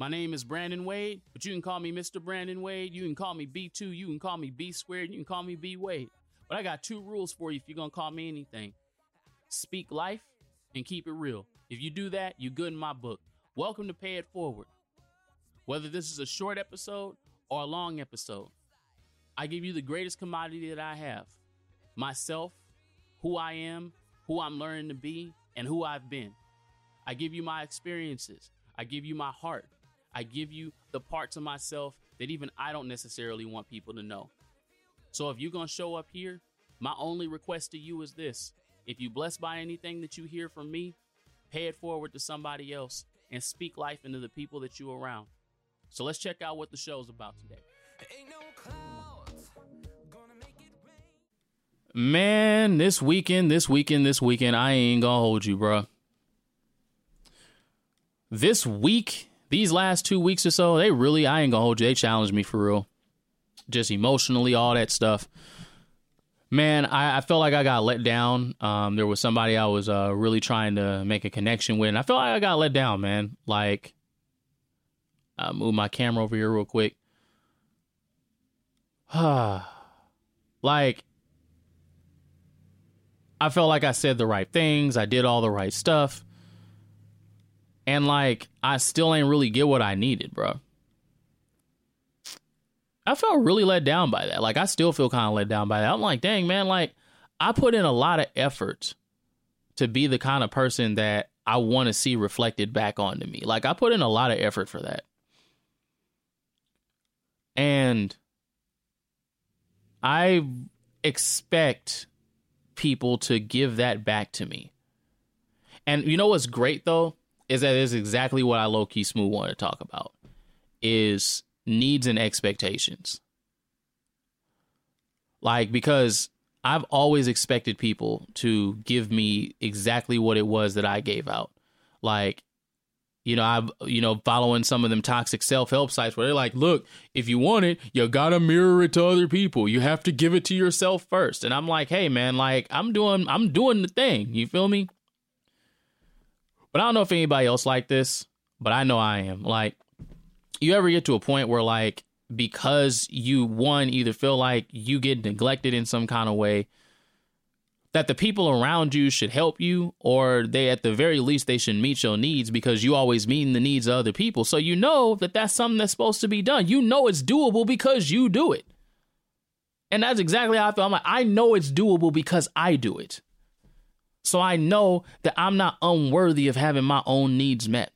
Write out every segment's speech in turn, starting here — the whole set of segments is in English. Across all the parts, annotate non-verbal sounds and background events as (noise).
My name is Brandon Wade, but you can call me Mr. Brandon Wade. You can call me B2. You can call me B squared. You can call me B Wade. But I got two rules for you if you're going to call me anything speak life and keep it real. If you do that, you're good in my book. Welcome to Pay It Forward. Whether this is a short episode or a long episode, I give you the greatest commodity that I have myself, who I am, who I'm learning to be, and who I've been. I give you my experiences. I give you my heart. I give you the parts of myself that even I don't necessarily want people to know. So if you're going to show up here, my only request to you is this. If you blessed by anything that you hear from me, pay it forward to somebody else and speak life into the people that you around. So let's check out what the show's about today. Man, this weekend, this weekend, this weekend, I ain't gonna hold you, bro. This week, these last two weeks or so, they really, I ain't gonna hold you. They challenged me for real. Just emotionally, all that stuff. Man, I, I felt like I got let down. Um, there was somebody I was uh, really trying to make a connection with, and I felt like I got let down, man. Like, I move my camera over here real quick. (sighs) like, I felt like I said the right things. I did all the right stuff. And like, I still ain't really get what I needed, bro. I felt really let down by that. Like, I still feel kind of let down by that. I'm like, dang, man, like, I put in a lot of effort to be the kind of person that I want to see reflected back onto me. Like, I put in a lot of effort for that. And I expect people to give that back to me. And you know what's great though is that is exactly what I low key smooth want to talk about is needs and expectations. Like because I've always expected people to give me exactly what it was that I gave out. Like you know, I've you know following some of them toxic self help sites where they're like, look, if you want it, you gotta mirror it to other people. You have to give it to yourself first. And I'm like, hey man, like I'm doing I'm doing the thing. You feel me? But I don't know if anybody else like this, but I know I am. Like, you ever get to a point where like because you one either feel like you get neglected in some kind of way that the people around you should help you or they at the very least they should meet your needs because you always meet the needs of other people. So you know that that's something that's supposed to be done. You know it's doable because you do it. And that's exactly how i feel. I'm like i know it's doable because i do it so i know that i'm not unworthy of having my own needs met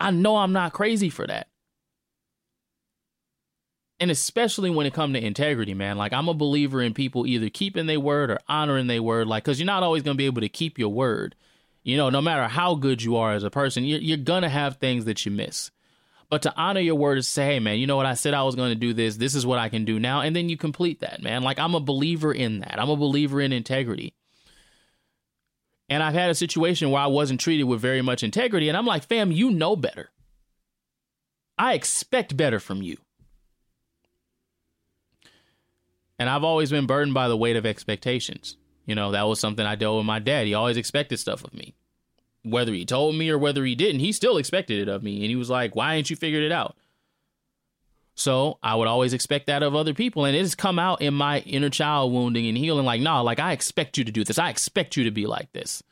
i know i'm not crazy for that and especially when it comes to integrity, man. Like I'm a believer in people either keeping their word or honoring their word. Like, cause you're not always gonna be able to keep your word. You know, no matter how good you are as a person, you're, you're gonna have things that you miss. But to honor your word is say, hey, man, you know what? I said I was going to do this. This is what I can do now. And then you complete that, man. Like, I'm a believer in that. I'm a believer in integrity. And I've had a situation where I wasn't treated with very much integrity. And I'm like, fam, you know better. I expect better from you. And I've always been burdened by the weight of expectations. You know, that was something I dealt with my dad. He always expected stuff of me. Whether he told me or whether he didn't, he still expected it of me. And he was like, why ain't you figured it out? So I would always expect that of other people. And it has come out in my inner child wounding and healing like, nah, like I expect you to do this. I expect you to be like this.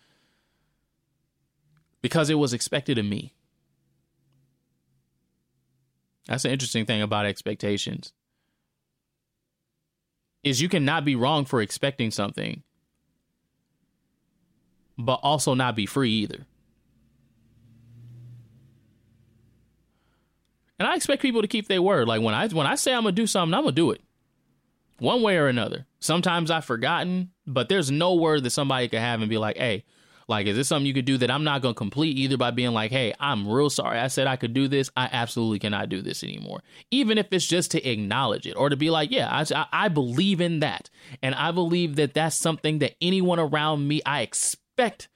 Because it was expected of me. That's an interesting thing about expectations is you cannot be wrong for expecting something, but also not be free either. And I expect people to keep their word. Like when I when I say I'm gonna do something, I'm gonna do it. One way or another. Sometimes I've forgotten, but there's no word that somebody could have and be like, hey, like, is this something you could do that I'm not to complete either by being like, hey, I'm real sorry. I said I could do this. I absolutely cannot do this anymore. Even if it's just to acknowledge it or to be like, yeah, I, I believe in that. And I believe that that's something that anyone around me, I expect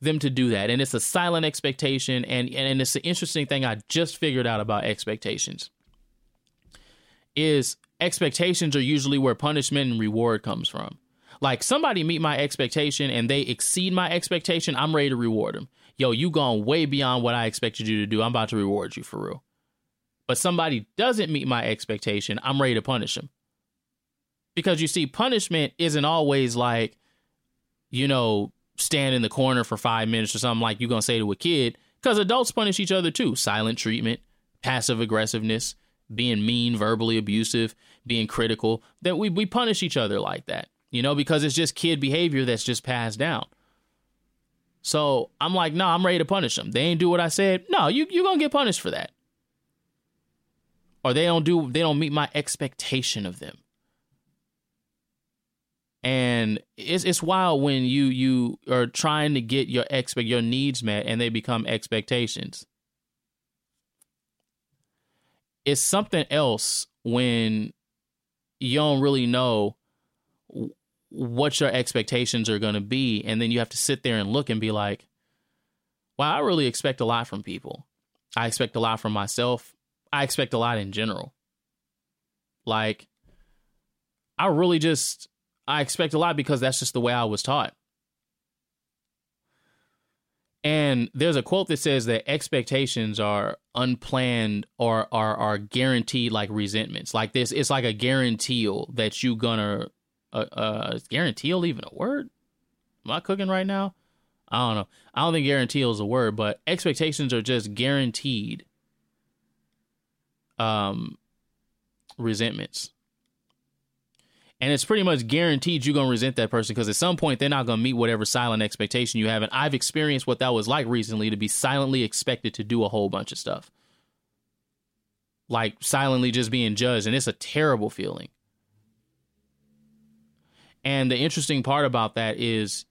them to do that. And it's a silent expectation. And, and it's an interesting thing I just figured out about expectations is expectations are usually where punishment and reward comes from. Like somebody meet my expectation and they exceed my expectation, I'm ready to reward them. Yo, you gone way beyond what I expected you to do. I'm about to reward you for real. but somebody doesn't meet my expectation, I'm ready to punish them. Because you see, punishment isn't always like, you know, stand in the corner for five minutes or something like you're to say to a kid. Because adults punish each other too. Silent treatment, passive aggressiveness, being mean, verbally abusive, being critical. That we, we punish each other like that, you know, because it's just kid behavior that's just passed down. So I'm like, no, I'm ready to punish them. They ain't do what I said. No, you you're gonna get punished for that. Or they don't do they don't meet my expectation of them. And it's it's wild when you you are trying to get your expect your needs met and they become expectations. It's something else when you don't really know what your expectations are going to be. And then you have to sit there and look and be like wow i really expect a lot from people. I expect a lot from myself. I expect a lot in general. Like i really just i expect a lot because that's just the way i was taught and there's a quote that says that expectations are unplanned or are are guaranteed like resentments. Like this, it's like a guarantee that you gonna uh, uh guaranteal even a word? Am I cooking right now? I don't know. I don't think guaranteal is a word, but expectations are just guaranteed um resentments. And it's pretty much guaranteed you're gonna resent that person because at some point they're not gonna meet whatever silent expectation you have. And I've experienced what that was like recently to be silently expected to do a whole bunch of stuff. Like silently just being judged, and it's a terrible feeling. And the interesting part about that is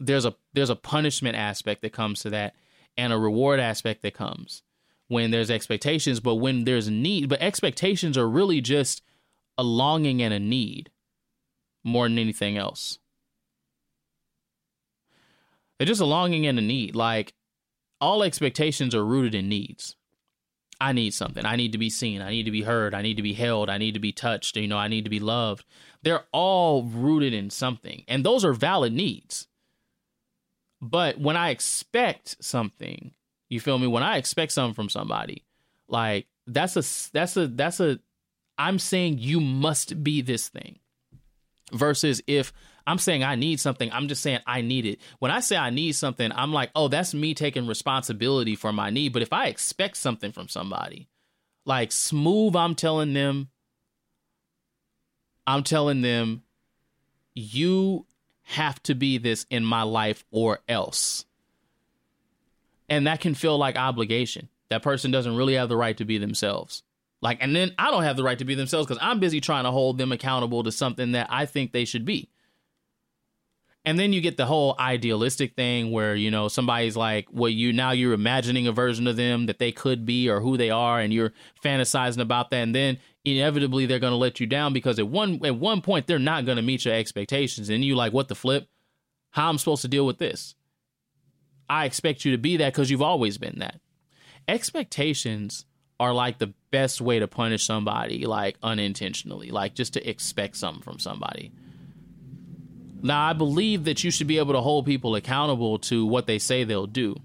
there's a there's a punishment aspect that comes to that and a reward aspect that comes when there's expectations, but when there's need, but expectations are really just a longing and a need more than anything else. They're just a longing and a need. Like all expectations are rooted in needs. I need something. I need to be seen. I need to be heard. I need to be held. I need to be touched. You know, I need to be loved. They're all rooted in something, and those are valid needs. But when I expect something, you feel me? When I expect something from somebody, like that's a that's a that's a I'm saying you must be this thing. Versus if I'm saying I need something, I'm just saying I need it. When I say I need something, I'm like, oh, that's me taking responsibility for my need. But if I expect something from somebody, like smooth, I'm telling them, I'm telling them, you have to be this in my life or else. And that can feel like obligation. That person doesn't really have the right to be themselves. Like, and then I don't have the right to be themselves because I'm busy trying to hold them accountable to something that I think they should be. And then you get the whole idealistic thing where, you know, somebody's like, well, you now you're imagining a version of them that they could be or who they are, and you're fantasizing about that. And then inevitably they're gonna let you down because at one at one point they're not gonna meet your expectations. And you like, what the flip? How I'm supposed to deal with this? I expect you to be that because you've always been that. Expectations are like the best way to punish somebody, like unintentionally, like just to expect something from somebody. Now, I believe that you should be able to hold people accountable to what they say they'll do,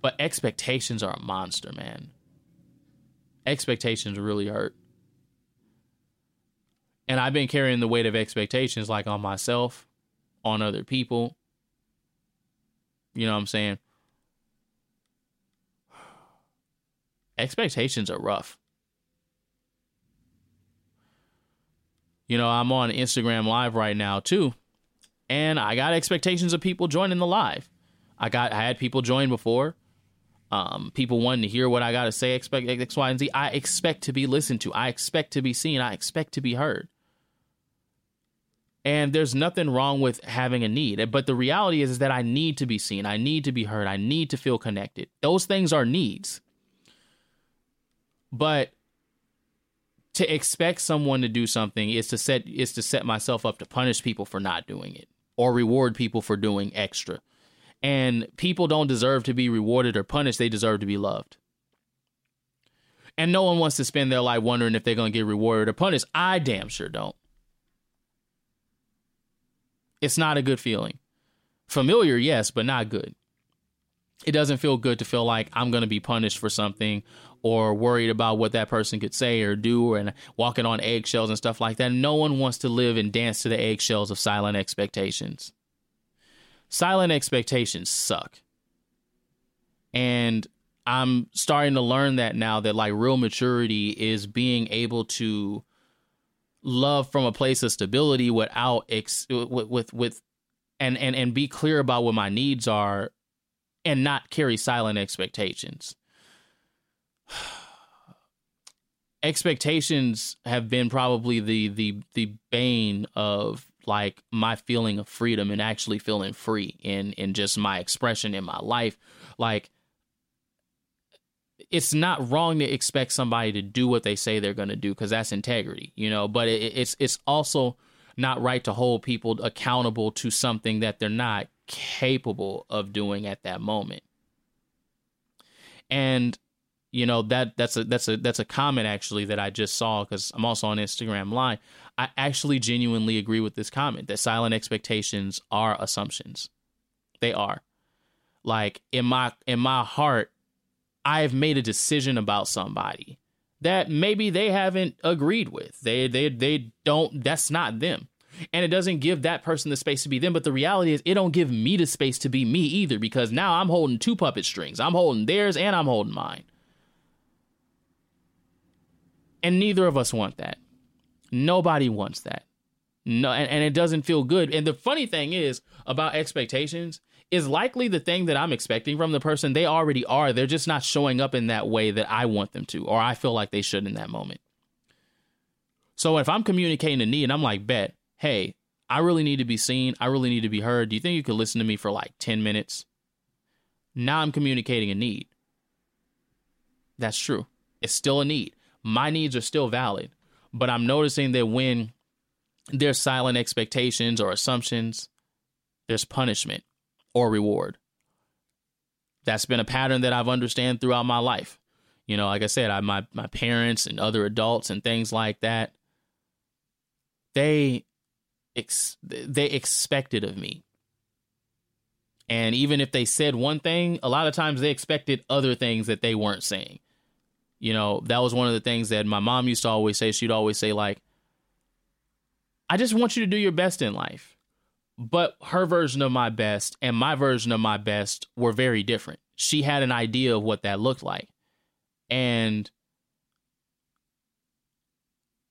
but expectations are a monster, man. Expectations really hurt. And I've been carrying the weight of expectations like on myself, on other people. You know what I'm saying? Expectations are rough. You know, I'm on Instagram Live right now too and I got expectations of people joining the live. I got I had people join before. Um, people wanting to hear what I got to say, expect X, Y, and Z. I expect to be listened to. I expect to be seen. I expect to be heard. And there's nothing wrong with having a need. But the reality is, is that I need to be seen. I need to be heard. I need to feel connected. Those things are needs. But to expect someone to do something is to set is to set myself up to punish people for not doing it or reward people for doing extra. And people don't deserve to be rewarded or punished, they deserve to be loved. And no one wants to spend their life wondering if they're going to get rewarded or punished. I damn sure don't. It's not a good feeling. Familiar, yes, but not good. It doesn't feel good to feel like I'm going to be punished for something or worried about what that person could say or do and walking on eggshells and stuff like that. No one wants to live and dance to the eggshells of silent expectations. Silent expectations suck. And I'm starting to learn that now that like real maturity is being able to love from a place of stability without ex- with, with with and and and be clear about what my needs are and not carry silent expectations. (sighs) expectations have been probably the the the bane of like my feeling of freedom and actually feeling free in in just my expression in my life like it's not wrong to expect somebody to do what they say they're going to do because that's integrity you know but it, it's it's also not right to hold people accountable to something that they're not capable of doing at that moment and you know that that's a that's a that's a comment actually that I just saw because I'm also on Instagram Live. I actually genuinely agree with this comment that silent expectations are assumptions. They are. Like in my in my heart, I have made a decision about somebody that maybe they haven't agreed with. They they they don't that's not them. And it doesn't give that person the space to be them, but the reality is it don't give me the space to be me either because now I'm holding two puppet strings. I'm holding theirs and I'm holding mine. And neither of us want that. Nobody wants that. No, and, and it doesn't feel good. And the funny thing is about expectations is likely the thing that I'm expecting from the person they already are. They're just not showing up in that way that I want them to, or I feel like they should in that moment. So if I'm communicating a need and I'm like, bet, hey, I really need to be seen. I really need to be heard. Do you think you could listen to me for like 10 minutes? Now I'm communicating a need. That's true. It's still a need my needs are still valid. But I'm noticing that when there's silent expectations or assumptions, there's punishment or reward. That's been a pattern that I've understand throughout my life. You know, like I said, I my my parents and other adults and things like that. They ex- they expected of me. And even if they said one thing, a lot of times they expected other things that they weren't saying you know, that was one of the things that my mom used to always say. She'd always say, like, I just want you to do your best in life. But her version of my best and my version of my best were very different. She had an idea of what that looked like. And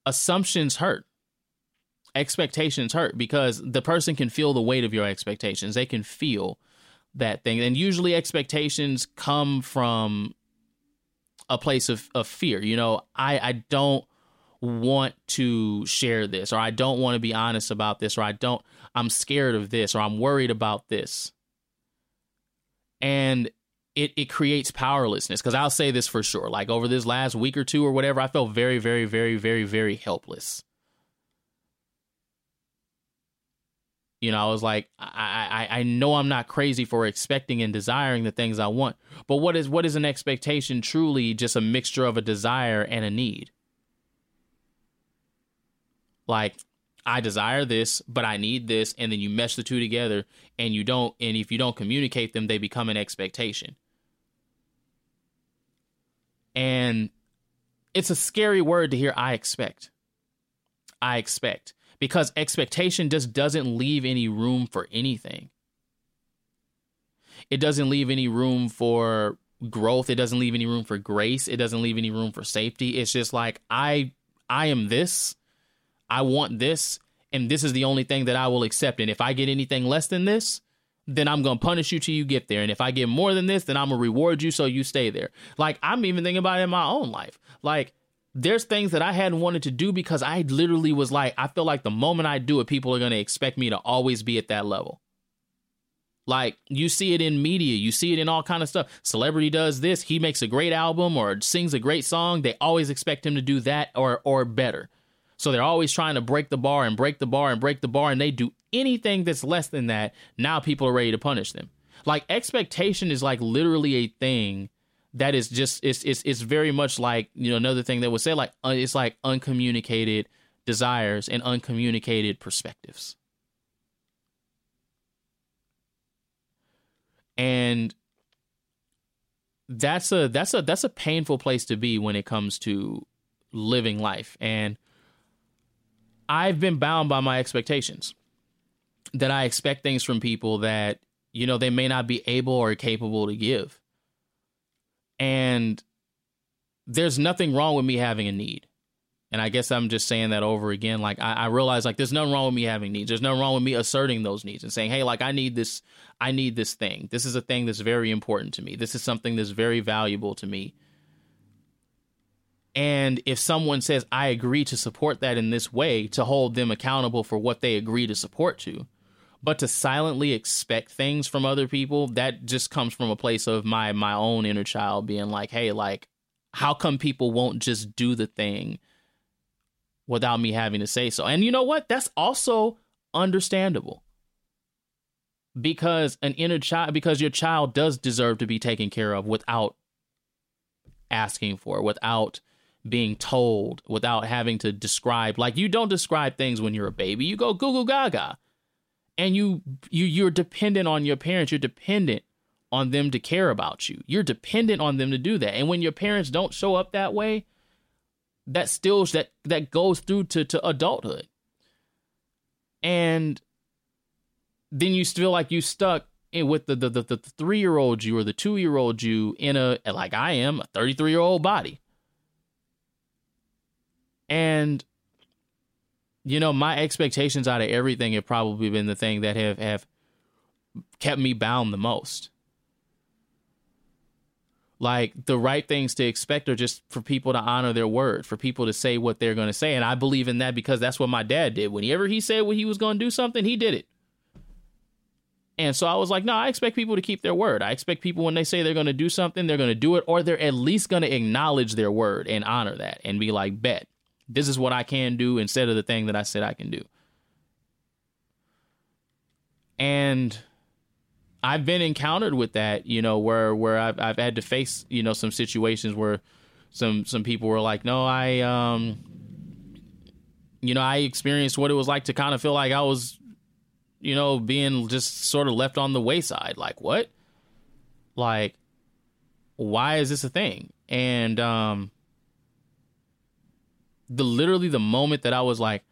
assumptions hurt. Expectations hurt because the person can feel the weight of your expectations. They can feel that thing. And usually expectations come from a place of, of fear. You know, I, I don't want to share this, or I don't want to be honest about this, or I don't, I'm scared of this, or I'm worried about this. And it, it creates powerlessness. Cause I'll say this for sure. Like over this last week or two or whatever, I felt very, very, very, very, very helpless. You know, I was like, I, I I know I'm not crazy for expecting and desiring the things I want, but what is what is an expectation truly just a mixture of a desire and a need? Like, I desire this, but I need this, and then you mesh the two together, and you don't, and if you don't communicate them, they become an expectation. And it's a scary word to hear. I expect. I expect because expectation just doesn't leave any room for anything. It doesn't leave any room for growth. It doesn't leave any room for grace. It doesn't leave any room for safety. It's just like I I am this. I want this and this is the only thing that I will accept and if I get anything less than this, then I'm going to punish you till you get there. And if I get more than this, then I'm going to reward you so you stay there. Like I'm even thinking about it in my own life. Like there's things that I hadn't wanted to do because I literally was like, I feel like the moment I do it, people are going to expect me to always be at that level. Like you see it in media, you see it in all kind of stuff. Celebrity does this, he makes a great album or sings a great song, they always expect him to do that or or better. So they're always trying to break the bar and break the bar and break the bar and they do anything that's less than that, now people are ready to punish them. Like expectation is like literally a thing that is just it's it's it's very much like you know another thing that was said like uh, it's like uncommunicated desires and uncommunicated perspectives and that's a that's a that's a painful place to be when it comes to living life and I've been bound by my expectations that I expect things from people that you know they may not be able or capable to give. And there's nothing wrong with me having a need. And I guess I'm just saying that over again. Like I, I, realize like there's nothing wrong with me having needs. There's nothing wrong with me asserting those needs and saying, hey, like I need this, I need this thing. This is a thing that's very important to me. This is something that's very valuable to me. And if someone says, I agree to support that in this way, to hold them accountable for what they agree to support to, but to silently expect things from other people, that just comes from a place of my my own inner child being like, hey, like, how come people won't just do the thing without me having to say so? And you know what? That's also understandable. Because an inner child because your child does deserve to be taken care of without asking for, without being told without having to describe like you don't describe things when you're a baby you go goo goo gaga and you you you're dependent on your parents. You're dependent on them to care about you. You're dependent on them to do that. And when your parents don't show up that way that still that that goes through to to adulthood. And then you feel like you stuck in with the the, the, the three year old you or the two year old you in a like I am a 33 year old body. And you know, my expectations out of everything have probably been the thing that have have kept me bound the most. Like the right things to expect are just for people to honor their word, for people to say what they're going to say, and I believe in that because that's what my dad did. Whenever he said what he was going to do something, he did it. And so I was like, no, I expect people to keep their word. I expect people when they say they're going to do something, they're going to do it, or they're at least going to acknowledge their word and honor that and be like, bet this is what I can do instead of the thing that I said I can do. And I've been encountered with that, you know, where where I've I've had to face, you know, some situations where some some people were like, "No, I um you know, I experienced what it was like to kind of feel like I was you know, being just sort of left on the wayside. Like, what? Like why is this a thing? And um the literally the moment that I was like,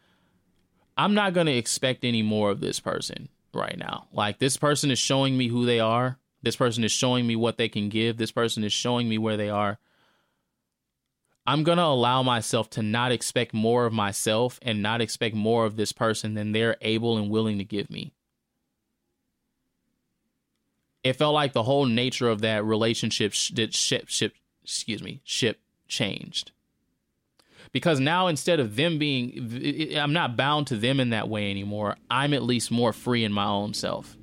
I'm not gonna expect any more of this person right now. Like this person is showing me who they are. This person is showing me what they can give. This person is showing me where they are. I'm going to allow myself to not expect more of myself and not expect more of this person than they're able and willing to give me. It felt like the whole nature of that relationship did ship ship excuse me, ship changed because now instead of them being i'm not bound to them in that way anymore. I'm at least more free in my own self.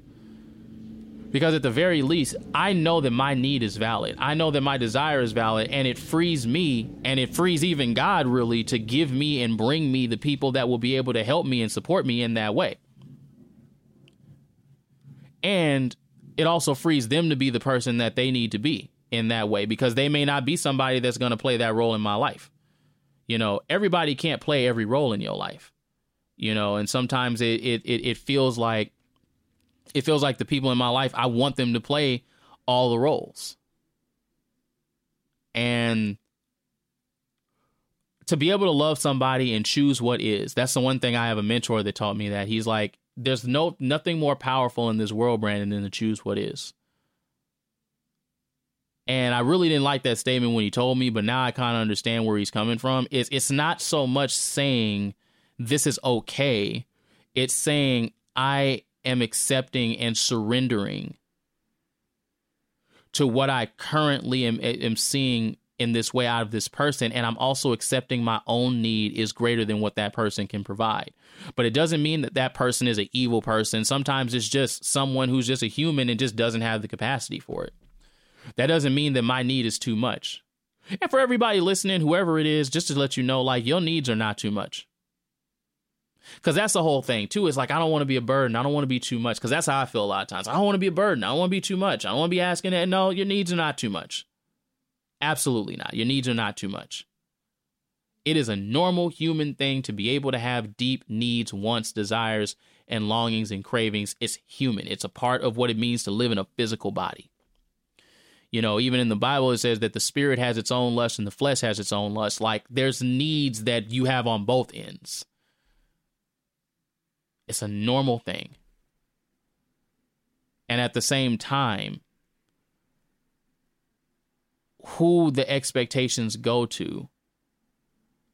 Because at the very least i know that my need is valid. I know that my desire is valid and it frees me and it frees even god really to give me and bring me the people that will be able to help me and support me in that way. And it also frees them to be the person that they need to be in that way because they may not be somebody that's going to play that role in my life you know everybody can't play every role in your life you know and sometimes it it it, feels like it feels like the people in my life i want them to play all the roles. And to be able to love somebody and choose what is that's the one thing i have a mentor that taught me that. He's like there's no nothing more powerful in this world brandon than to choose what is and I really didn't like that statement when he told me, but now I kind of understand where he's coming from. It's it's not so much saying this is okay. It's saying I am accepting and surrendering to what I currently am, am seeing in this way out of this person and I'm also accepting my own need is greater than what that person can provide. But it doesn't mean that that person is an evil person. Sometimes it's just someone who's just a human and just doesn't have the capacity for it that doesn't mean that my need is too much. And for everybody listening, whoever it is, just to let you know, like your needs are not too much. Cause that's the whole thing too. It's like I don't want to be a burden. I don't want to be too much. Cause that's how I feel a lot of times. I don't want to be a burden. I don't want to be too much. I don't want to be asking that. No, your needs are not too much. Absolutely not. Your needs are not too much. It is a normal human thing to be able to have deep needs, wants, desires, and longings and cravings. It's human. It's a part of what it means to live in a physical body You know, even in the Bible, it says that the spirit has its own lust and the flesh has its own lust. Like there's needs that you have on both ends. It's a normal thing. And at the same time, who the expectations go to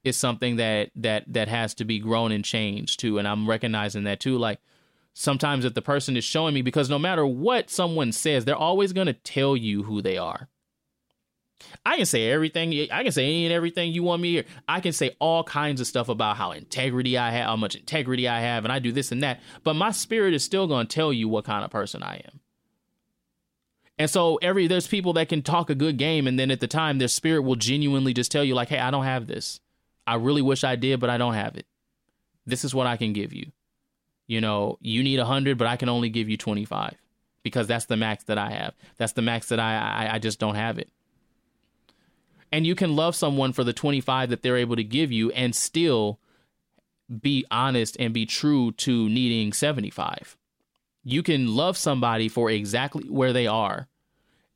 is something that that that has to be grown and changed too and i'm recognizing that too like sometimes if the person is showing me because no matter what someone says they're always going to tell you who they are I can say everything. I can say any and everything you want me here. I can say all kinds of stuff about how integrity I have, how much integrity I have, and I do this and that. But my spirit is still going to tell you what kind of person I am. And so every there's people that can talk a good game, and then at the time their spirit will genuinely just tell you like, "Hey, I don't have this. I really wish I did, but I don't have it. This is what I can give you. You know, you need a hundred, but I can only give you twenty five because that's the max that I have. That's the max that I, I I just don't have it." And you can love someone for the 25 that they're able to give you and still be honest and be true to needing 75. You can love somebody for exactly where they are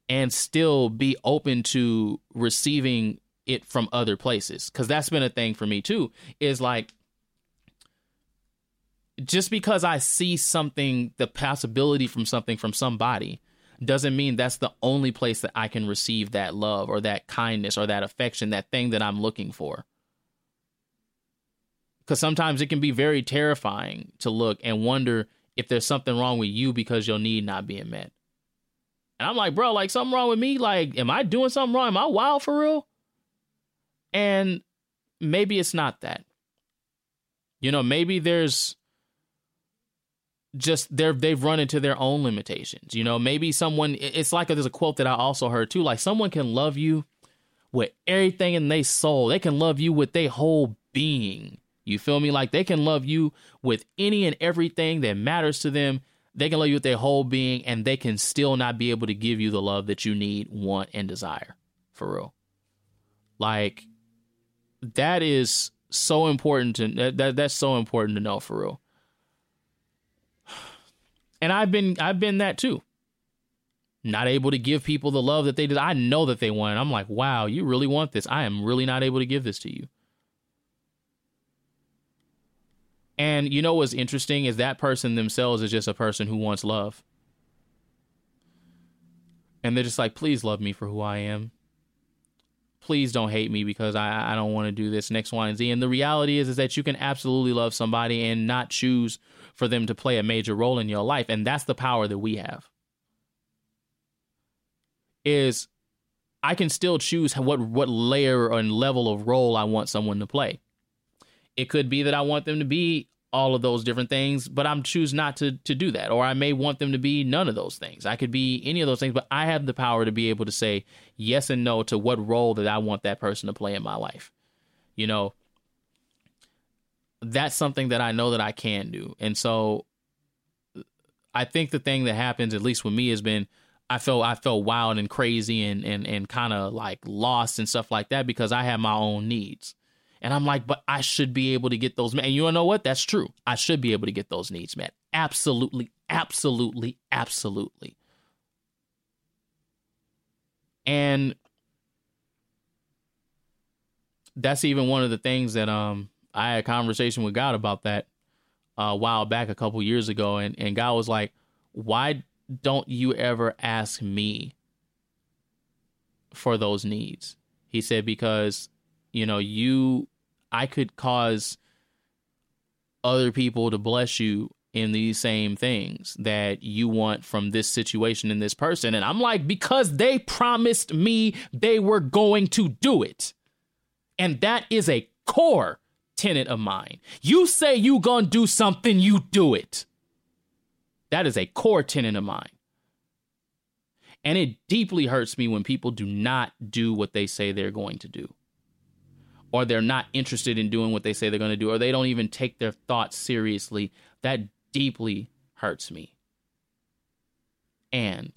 and still be open to receiving it from other places cuz that's been a thing for me too is like just because I see something the possibility from something from somebody doesn't mean that's the only place that I can receive that love or that kindness or that affection, that thing that I'm looking for. Because sometimes it can be very terrifying to look and wonder if there's something wrong with you because your need not being met. And I'm like, bro, like something wrong with me? Like, am I doing something wrong? Am I wild for real? And maybe it's not that. You know, maybe there's just they're they've run into their own limitations. You know, maybe someone it's like there's a quote that I also heard too, like someone can love you with everything in their soul. They can love you with their whole being. You feel me? Like they can love you with any and everything that matters to them. They can love you with their whole being and they can still not be able to give you the love that you need, want, and desire. For real. Like that is so important to that, that that's so important to know for real and I've been I've been that too. Not able to give people the love that they did. I know that they want. I'm like, wow, you really want this. I am really not able to give this to you. And you know what's interesting is that person themselves is just a person who wants love. And they're just like, please love me for who I am. Please don't hate me because I, I don't want to do this next Y and Z. And the reality is is that you can absolutely love somebody and not choose for them to play a major role in your life and that's the power that we have is I can still choose what what layer and level of role I want someone to play. It could be that I want them to be all of those different things, but I'm choose not to to do that. Or I may want them to be none of those things. I could be any of those things, but I have the power to be able to say yes and no to what role that I want that person to play in my life. You know, that's something that I know that I can do. And so I think the thing that happens, at least with me, has been I felt I felt wild and crazy and and and kind of like lost and stuff like that because I have my own needs. And I'm like, but I should be able to get those met. And you know what? That's true. I should be able to get those needs met. Absolutely, absolutely, absolutely. And that's even one of the things that um I had a conversation with God about that uh, a while back, a couple years ago, and and God was like, "Why don't you ever ask me for those needs?" He said, "Because you know you, I could cause other people to bless you." in these same things that you want from this situation and this person. And I'm like, because they promised me they were going to do it. And that is a core tenet of mine. You say you gonna do something, you do it. That is a core tenet of mine. And it deeply hurts me when people do not do what they say they're going to do. Or they're not interested in doing what they say they're going to do, or they don't even take their thoughts seriously. That deeply hurts me. And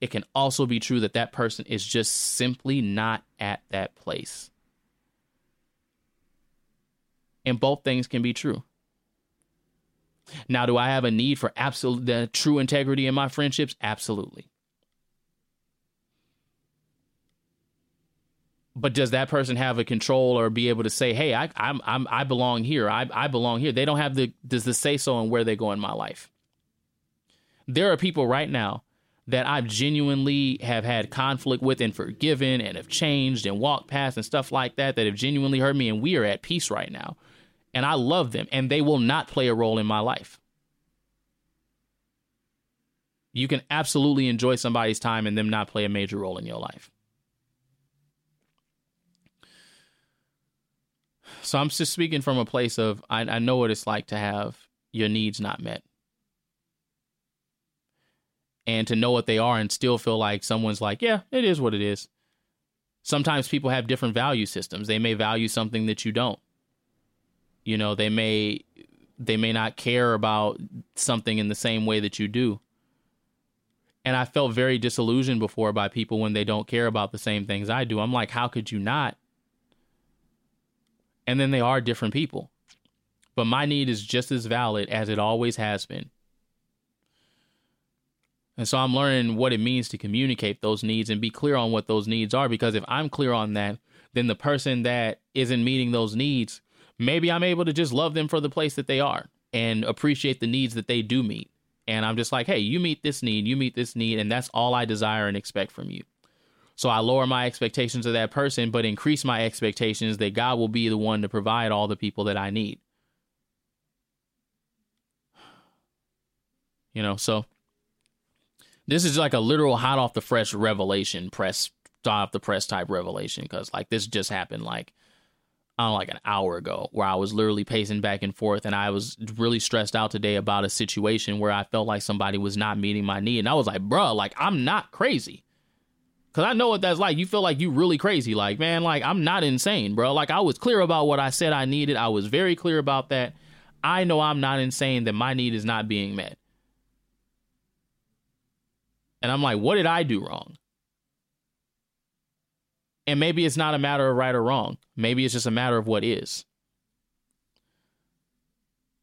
it can also be true that that person is just simply not at that place. And both things can be true. Now, do I have a need for absolute the true integrity in my friendships? Absolutely. but does that person have a control or be able to say, "Hey, I, I'm, I'm, I belong here. I, I belong here." They don't have the does the say so on where they go in my life. There are people right now that I genuinely have had conflict with and forgiven and have changed and walked past and stuff like that that have genuinely hurt me, and we are at peace right now. And I love them, and they will not play a role in my life. You can absolutely enjoy somebody's time and them not play a major role in your life. So I'm just speaking from a place of I, I know what it's like to have your needs not met. And to know what they are and still feel like someone's like, yeah, it is what it is. Sometimes people have different value systems. They may value something that you don't. You know, they may they may not care about something in the same way that you do. And I felt very disillusioned before by people when they don't care about the same things I do. I'm like, how could you not? and then they are different people. But my need is just as valid as it always has been. And so I'm learning what it means to communicate those needs and be clear on what those needs are. Because if I'm clear on that, then the person that isn't meeting those needs, maybe I'm able to just love them for the place that they are and appreciate the needs that they do meet. And I'm just like, hey, you meet this need, you meet this need, and that's all I desire and expect from you. So I lower my expectations of that person, but increase my expectations that God will be the one to provide all the people that I need. (sighs) You know, so this is like a literal hot off the fresh revelation, press off the press type revelation, because like this just happened like I don't know, like an hour ago, where I was literally pacing back and forth, and I was really stressed out today about a situation where I felt like somebody was not meeting my need, and I was like, "Bruh, like I'm not crazy." Cause I know what that's like. You feel like you really crazy. Like, man, like I'm not insane, bro. Like I was clear about what I said I needed. I was very clear about that. I know I'm not insane that my need is not being met. And I'm like, what did I do wrong? And maybe it's not a matter of right or wrong. Maybe it's just a matter of what is.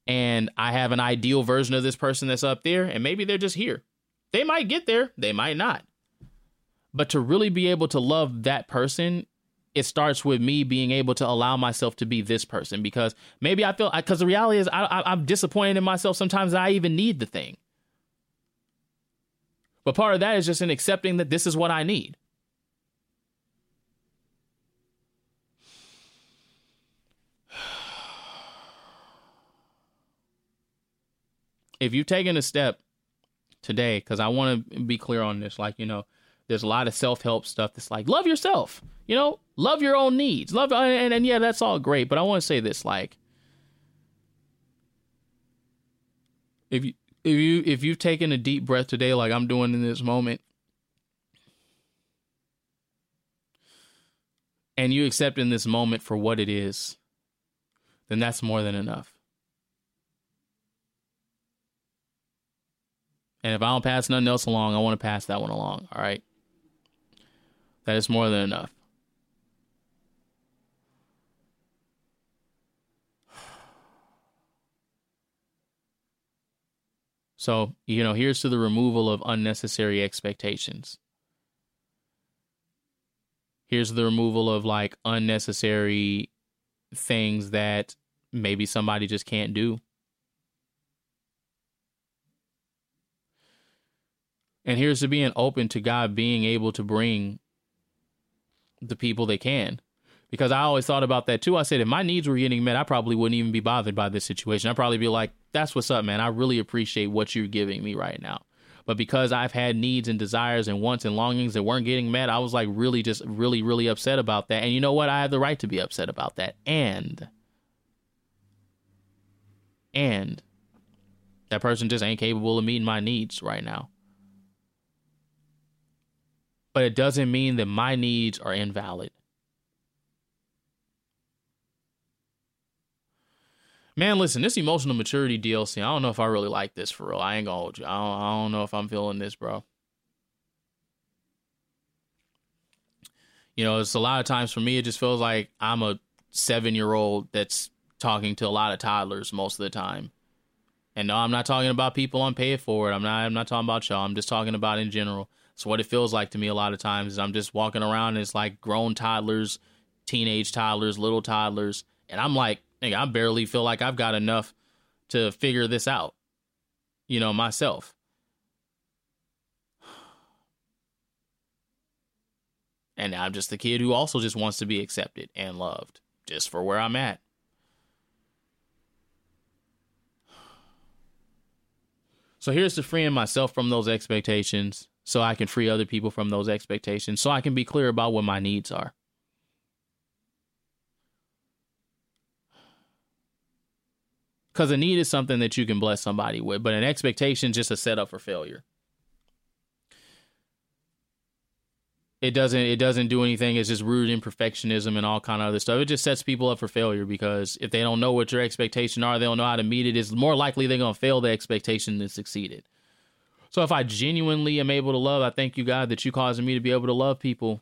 And I have an ideal version of this person that's up there, and maybe they're just here. They might get there, they might not. But to really be able to love that person, it starts with me being able to allow myself to be this person because maybe I feel because the reality is I, I, I'm disappointed in myself sometimes I even need the thing. But part of that is just in accepting that this is what I need. If you've taken a step today, because I want to be clear on this, like, you know, there's a lot of self-help stuff that's like love yourself you know? Love your own needs love and, and yeah that's all great but i want to say this like if you if you if you've taken a deep breath today like i'm doing in this moment and you accept in this moment for what it is then that's more than enough and if i don't pass nothing else along i want to pass that one along all right that is more than enough. (sighs) So, you know, here's to the removal of unnecessary expectations. Here's the removal of like unnecessary things that maybe somebody just can't do. And here's to being open to God being able to bring the people they can. Because I always thought about that too. I said if my needs were getting met, I probably wouldn't even be bothered by this situation. I'd probably be like, that's what's up, man. I really appreciate what you're giving me right now. But because I've had needs and desires and wants and longings that weren't getting met, I was like really just really, really upset about that. And you know what? I have the right to be upset about that. And and that person just ain't capable of meeting my needs right now but it doesn't mean that my needs are invalid. Man, listen, this emotional maturity DLC, I don't know if I really like this for real. I ain't gonna hold you. I don't, I don't know if I'm feeling this, bro. You know, it's a lot of times for me, it just feels like I'm a seven year old that's talking to a lot of toddlers most of the time. And no, I'm not talking about people on pay for it. I'm not I'm not talking about y'all. I'm just talking about in general It's what it feels like to me a lot of times. Is I'm just walking around and it's like grown toddlers, teenage toddlers, little toddlers, and I'm like, I barely feel like I've got enough to figure this out, you know, myself. And I'm just the kid who also just wants to be accepted and loved just for where I'm at. So here's to freeing myself from those expectations so I can free other people from those expectations so I can be clear about what my needs are. Because a need is something that you can bless somebody with, but an expectation is just a setup for failure. It doesn't it doesn't do anything. It's just rooted in perfectionism and all kind of other stuff. It just sets people up for failure because if they don't know what your expectations are, they don't know how to meet it. It's more likely they're gonna fail the expectation than succeed it. So if I genuinely am able to love, I thank you God that you causing me to be able to love people.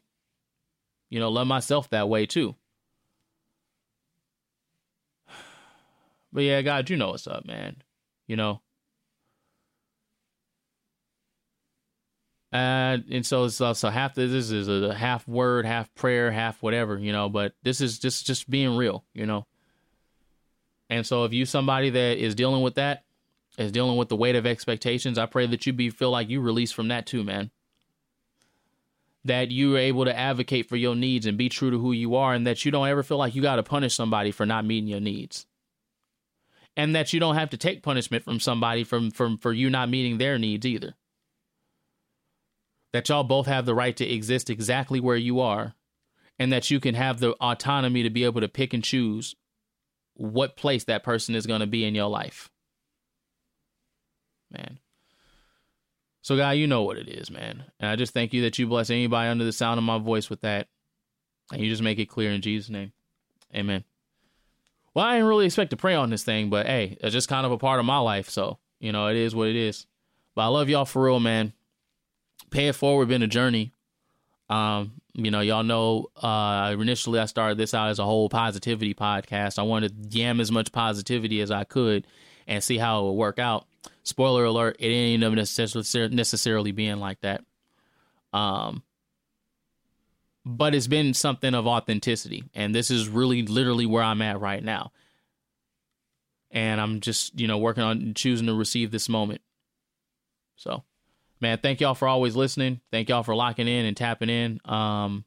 You know, love myself that way too. But yeah, God, you know what's up, man. You know. Uh, and so so, so half this is a half word, half prayer, half whatever, you know. But this is just just being real, you know. And so if you somebody that is dealing with that, is dealing with the weight of expectations, I pray that you be feel like you release from that too, man. That you are able to advocate for your needs and be true to who you are, and that you don't ever feel like you got to punish somebody for not meeting your needs and that you don't have to take punishment from somebody from, from for you not meeting their needs either. That y'all both have the right to exist exactly where you are, and that you can have the autonomy to be able to pick and choose what place that person is going to be in your life. Man. So, God, you know what it is, man. And I just thank you that you bless anybody under the sound of my voice with that. And you just make it clear in Jesus' name. Amen well, I didn't really expect to pray on this thing, but hey, it's just kind of a part of my life. So, you know, it is what it is. But I love y'all for real, man. Pay it forward been a journey. Um, you know, y'all know uh initially I started this out as a whole positivity podcast. I wanted to yam as much positivity as I could and see how it would work out. Spoiler alert, it ain't even necessarily being like that. Um but it's been something of authenticity. And this is really literally where I'm at right now. And I'm just, you know, working on choosing to receive this moment. So, man, thank y'all for always listening. Thank y'all for locking in and tapping in. Um,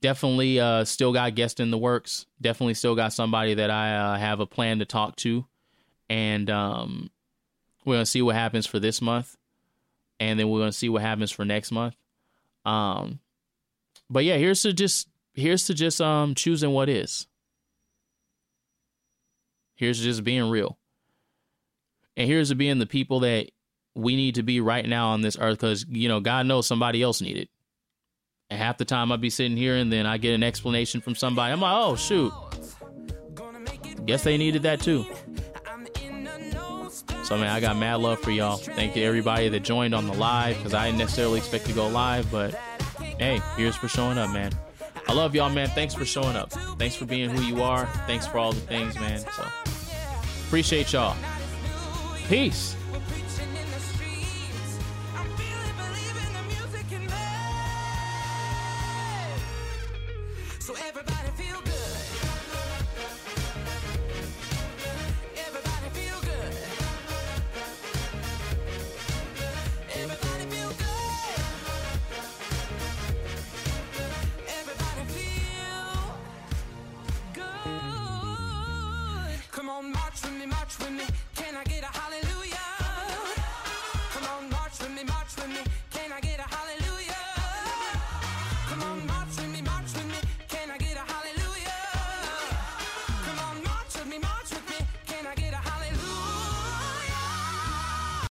definitely uh, still got guests in the works. Definitely still got somebody that I uh, have a plan to talk to. And um, we're to see what happens for this month. And then we're to see what happens for next month. Um, but yeah, here's to just here's to just um choosing what is. Here's to just being real. And here's to being the people that we need to be right now on this earth because you know God knows somebody else needed. And half the time I'd be sitting here and then I get an explanation from somebody. I'm like, oh shoot. Guess they needed that too. So man, I got mad love for y'all. Thank you everybody that joined on the live because I didn't necessarily expect to go live, but hey, here's for showing up, man. I love y'all, man. Thanks for showing up. Thanks for being who you are. Thanks for all the things, man. So appreciate y'all. Peace.